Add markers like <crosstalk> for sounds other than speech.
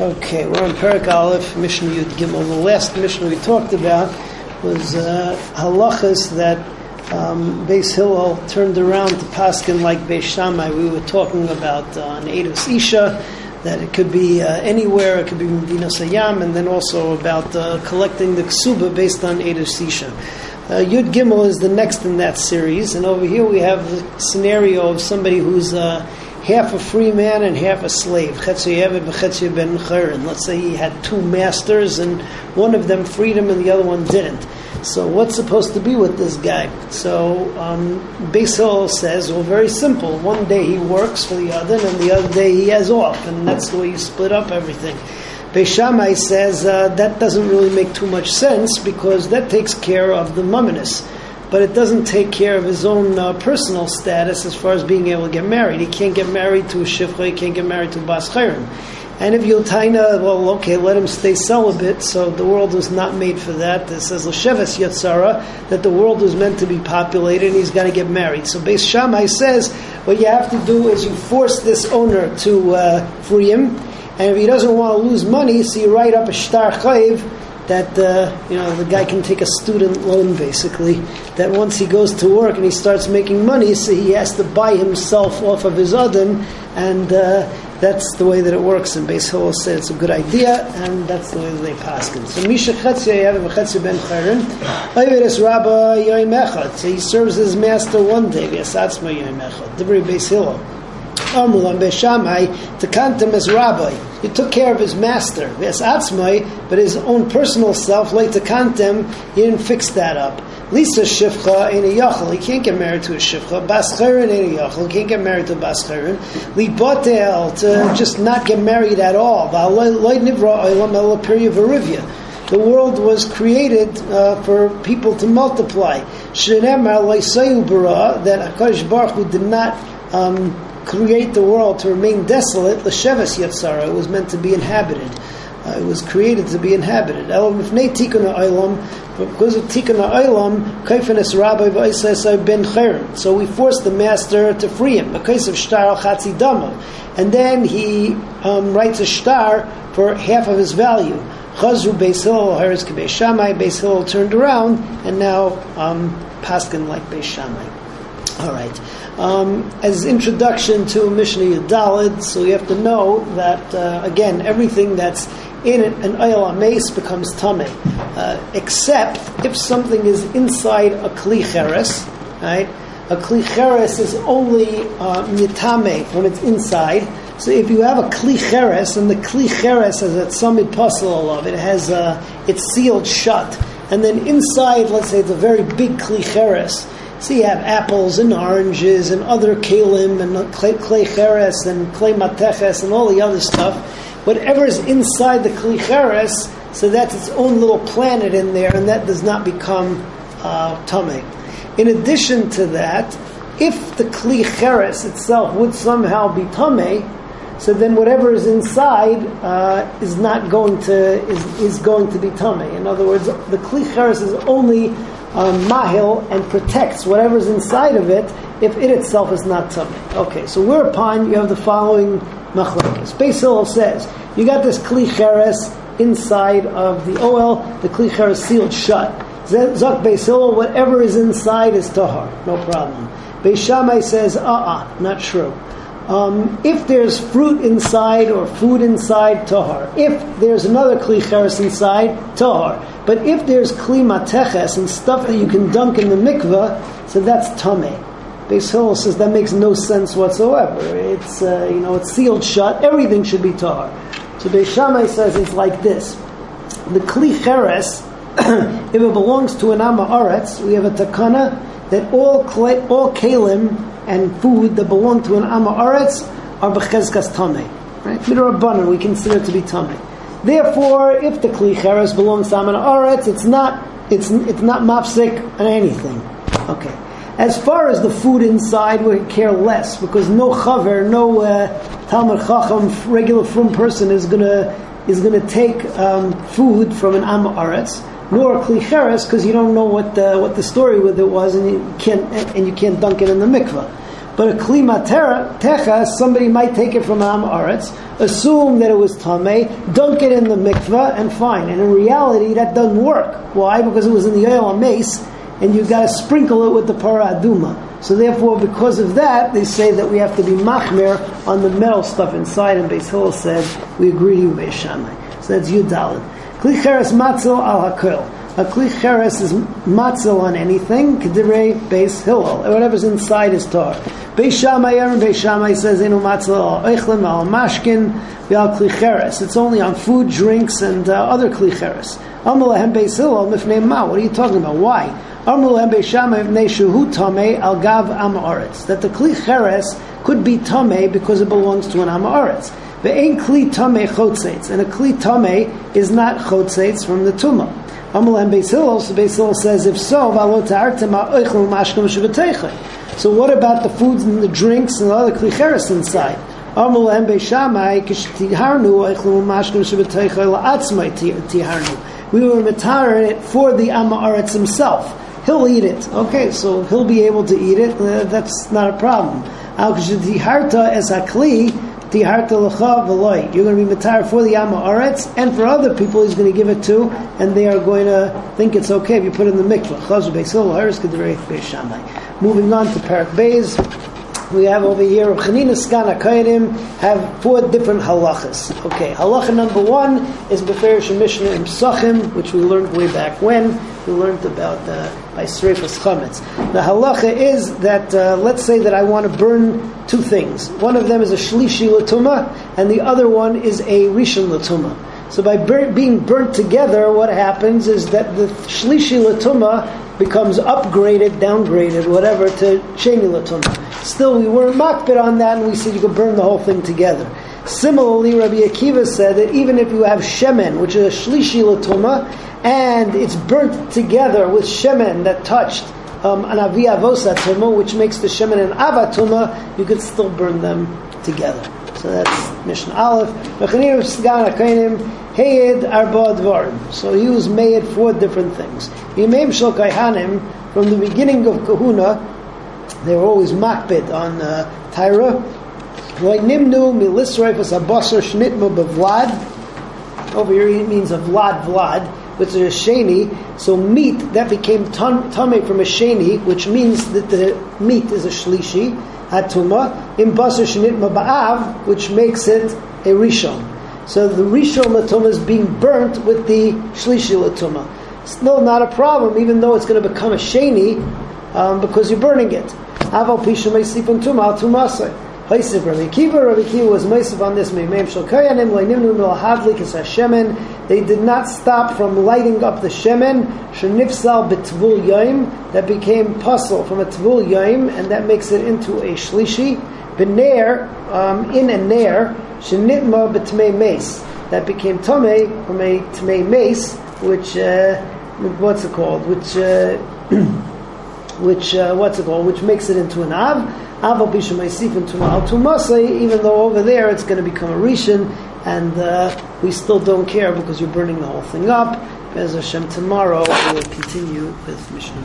Okay, we're on Perak Aleph, Mishnah Yud Gimel. The last Mishnah we talked about was uh, halachas that um, Beis Hillel turned around to Paskin like Beis Shammai. We were talking about uh, an Eidos Isha, that it could be uh, anywhere, it could be Medina Sayyam, and then also about uh, collecting the ksuba based on Eidos Isha. Uh, Yud Gimel is the next in that series, and over here we have the scenario of somebody who's uh, half a free man and half a slave. Let's say he had two masters and one of them freed him and the other one didn't. So what's supposed to be with this guy? So um, Hillel says, well, very simple. One day he works for the other, and the other day he has off, and that's the way you split up everything. Beis Shammai says uh, that doesn't really make too much sense because that takes care of the mumminess but it doesn't take care of his own uh, personal status as far as being able to get married. He can't get married to a shifra, he can't get married to a bas. And if Yiltaina, well, okay, let him stay celibate, so the world was not made for that. It says L'sheves Yatzara, that the world was meant to be populated and he's got to get married. So Beis Shammai says, what you have to do is you force this owner to uh, free him, and if he doesn't want to lose money, so you write up a shtar chayiv, that uh, you know the guy can take a student loan basically. That once he goes to work and he starts making money, so he has to buy himself off of his adam, and uh, that's the way that it works. And Beis Hillel said it's a good idea, and that's the way that they pass it. So Misha Chetzia Yav Chetzia Ben Chayrin, Ayveres Rabba Yoim Echad. He serves his master one day. V'yasatzma Yoim Echad. Divrei Beis Hillel. Amul on Beis Shammai him as rabbi. He took care of his master, yes, atzmai, but his own personal self, like him, he didn't fix that up. Lisa Shifcha in a yachal, he can't get married to a Shifcha. Bascherin in a yachal, he can't get married to a Bascherin. Libotel, to just not get married at all. The world was created uh, for people to multiply. That HaKadosh Baruch Hu did not um, create the world to remain desolate, l'sheves yatzara, it was meant to be inhabited. Uh, it was created to be inhabited. Because of rabbi ben. So we forced the master to free him because of shtar chatzi dama, and then he um, writes a shtar for half of his value. Chazru Beis Hillel, turned around, and now um, Paskin like Beis. All right. Um, as introduction to Mishnah Yadalid, so you have to know that uh, again everything that's in an ohel meis becomes tame, uh, except if something is inside a kli cheres, right? A kli cheres is only uh, mitame when it's inside. So if you have a kli cheres and the kli cheres has a tzamid puzzle of it, it has uh, it's sealed shut, and then inside, let's say it's a very big kli cheres so you have apples and oranges and other kalim and clay, clay cheres and clay mateches and all the other stuff. Whatever is inside the kli cheres, so that's its own little planet in there, and that does not become uh, tame. In addition to that, if the kli cheres itself would somehow be tummy, so then whatever is inside uh, is not going to is, is going to be tummy. In other words, the kli cheres is only mahil and protects whatever's inside of it if it itself is not tamei. Okay, so whereupon you have the following machlokes. Beis says you got this kli cheres inside of the oil, the kli cheres sealed shut. Beis Hillel, whatever is inside is tahar, no problem. Beis Shammai says, uh uh not true. Um, if there's fruit inside or food inside, tahar. If there's another kli cheres inside, tahar. But if there's kli mateches and stuff that you can dunk in the mikveh, so that's tameh. Beis Hillel says that makes no sense whatsoever. It's uh, you know it's sealed shut. Everything should be tahar. So Beis Shammai says it's like this: the kli cheres, <coughs> if it belongs to an amma aretz, we have a takana that all clay, all kalim and food that belong to an Amma Aretz are Bechezkas Tameh. Right? Midrabanan, we consider it to be Tameh. Therefore, if the Kli Cheres belongs to Amma Aretz, it's not, it's, it's not mafsik on anything. Okay. As far as the food inside, we care less because no chaver, no uh, Talmud Chacham, regular frum person is gonna is gonna take um, food from an Am Aretz nor klicheres because you don't know what the, what the story with it was, and you can't and you can't dunk it in the mikvah. But a klima techa, somebody might take it from Am Aretz, assume that it was tamei, dunk it in the mikveh, and fine. And in reality, that doesn't work. Why? Because it was in the ohel meis, and you've got to sprinkle it with the para aduma. So therefore, because of that, they say that we have to be machmer on the metal stuff inside. And Beis Hillel said we agree to you, Beis Shammai. So that's Yudalid. Kli cheres matzel al hakol. A kli cheres is matzel on anything. K'direi Beis Hillel. Whatever's inside is tar. Beis Shammai, Aaron Beis Shammai says inu matzel al eichlim al mashkin v'al kli cheres. It's only on food, drinks, and uh, other kli cheres. Amalahem Beis Hillel mifnei ma. What are you talking about? Why? Amulhem Beis Shammai Shuhu al gav Amares. That the kli cheres could be tame because it belongs to an amaretz. The ain kli tame chotzeitz, and a kli tame is not chotzeitz from the tuma. Amalem Beis Hillel, so Beis Hillel says, if so, so what about the foods and the drinks and the other kli cheres inside? Amalem Beis Shammai, kishtiharnu oichlu mashkim shebeteichel la'atzmai tiharnu. We were matar it for the Amaretz himself he'll eat it. Okay, so he'll be able to eat it. Uh, that's not a problem. as akli, You're going to be matar for the Amma Aretz, and for other people, he's going to give it to, and they are going to think it's okay if you put it in the mikvah. Moving on to Parak Beis we have over here Chanina Skana Kaidim have four different halachas. Okay, halacha number one is Beferish Mishnah in Psachim, which we learned way back when. We learned about uh, by Sreifas Chametz. The halacha is that, uh, let's say that I want to burn two things. One of them is a Shlishi Latuma, and the other one is a Rishon Latuma. So by bur- being burnt together, what happens is that the Shlishi Latuma becomes upgraded, downgraded, whatever, to Sheni Latuma. Still, we weren't makbid on that, and we said you could burn the whole thing together. Similarly, Rabbi Akiva said that even if you have shemen, which is a shlishi latuma, and it's burnt together with shemen that touched um, an aviyavosa tuma, which makes the shemen an avatuma, you could still burn them together. So that's Aleph. So he was made four different things. From the beginning of Kahuna, they were always makbid on uh, Tyra. Nimnu milisroifas abasar shnitma bevlad. Over here it means a vlad vlad, which is a sheni. So meat that became tame from a sheni, which means that the meat is a shlishi atuma. In basar shnitma ba'av, which makes it a rishon. So the rishon latuma is being burnt with the shlishi latuma. Still not a problem, even though it's going to become a sheni um, because you're burning it. Aval may sleep and Tuma Tumasai. Haisiv Rabbi Kiva, Rabbi Kiva was Meisiv on this Meimem Shal Kayanim, Leinimnu Mil Hadlik as Hashemen. They did not stop from lighting up the Shemen, Shenifsal B'Tvul Yaim, that became pasul from a Tvul Yaim, and that makes it into a Shlishi. B'Ner, um, in a Ner, Shenitma B'Tmei Meis, that became Tomei from a Tmei Mace, which, uh, what's it called, which, uh, <clears throat> which uh, what's it called, which makes it into an av. Even though over there it's going to become a rishon, and uh, we still don't care because you're burning the whole thing up. As Hashem tomorrow we will continue with Mishnah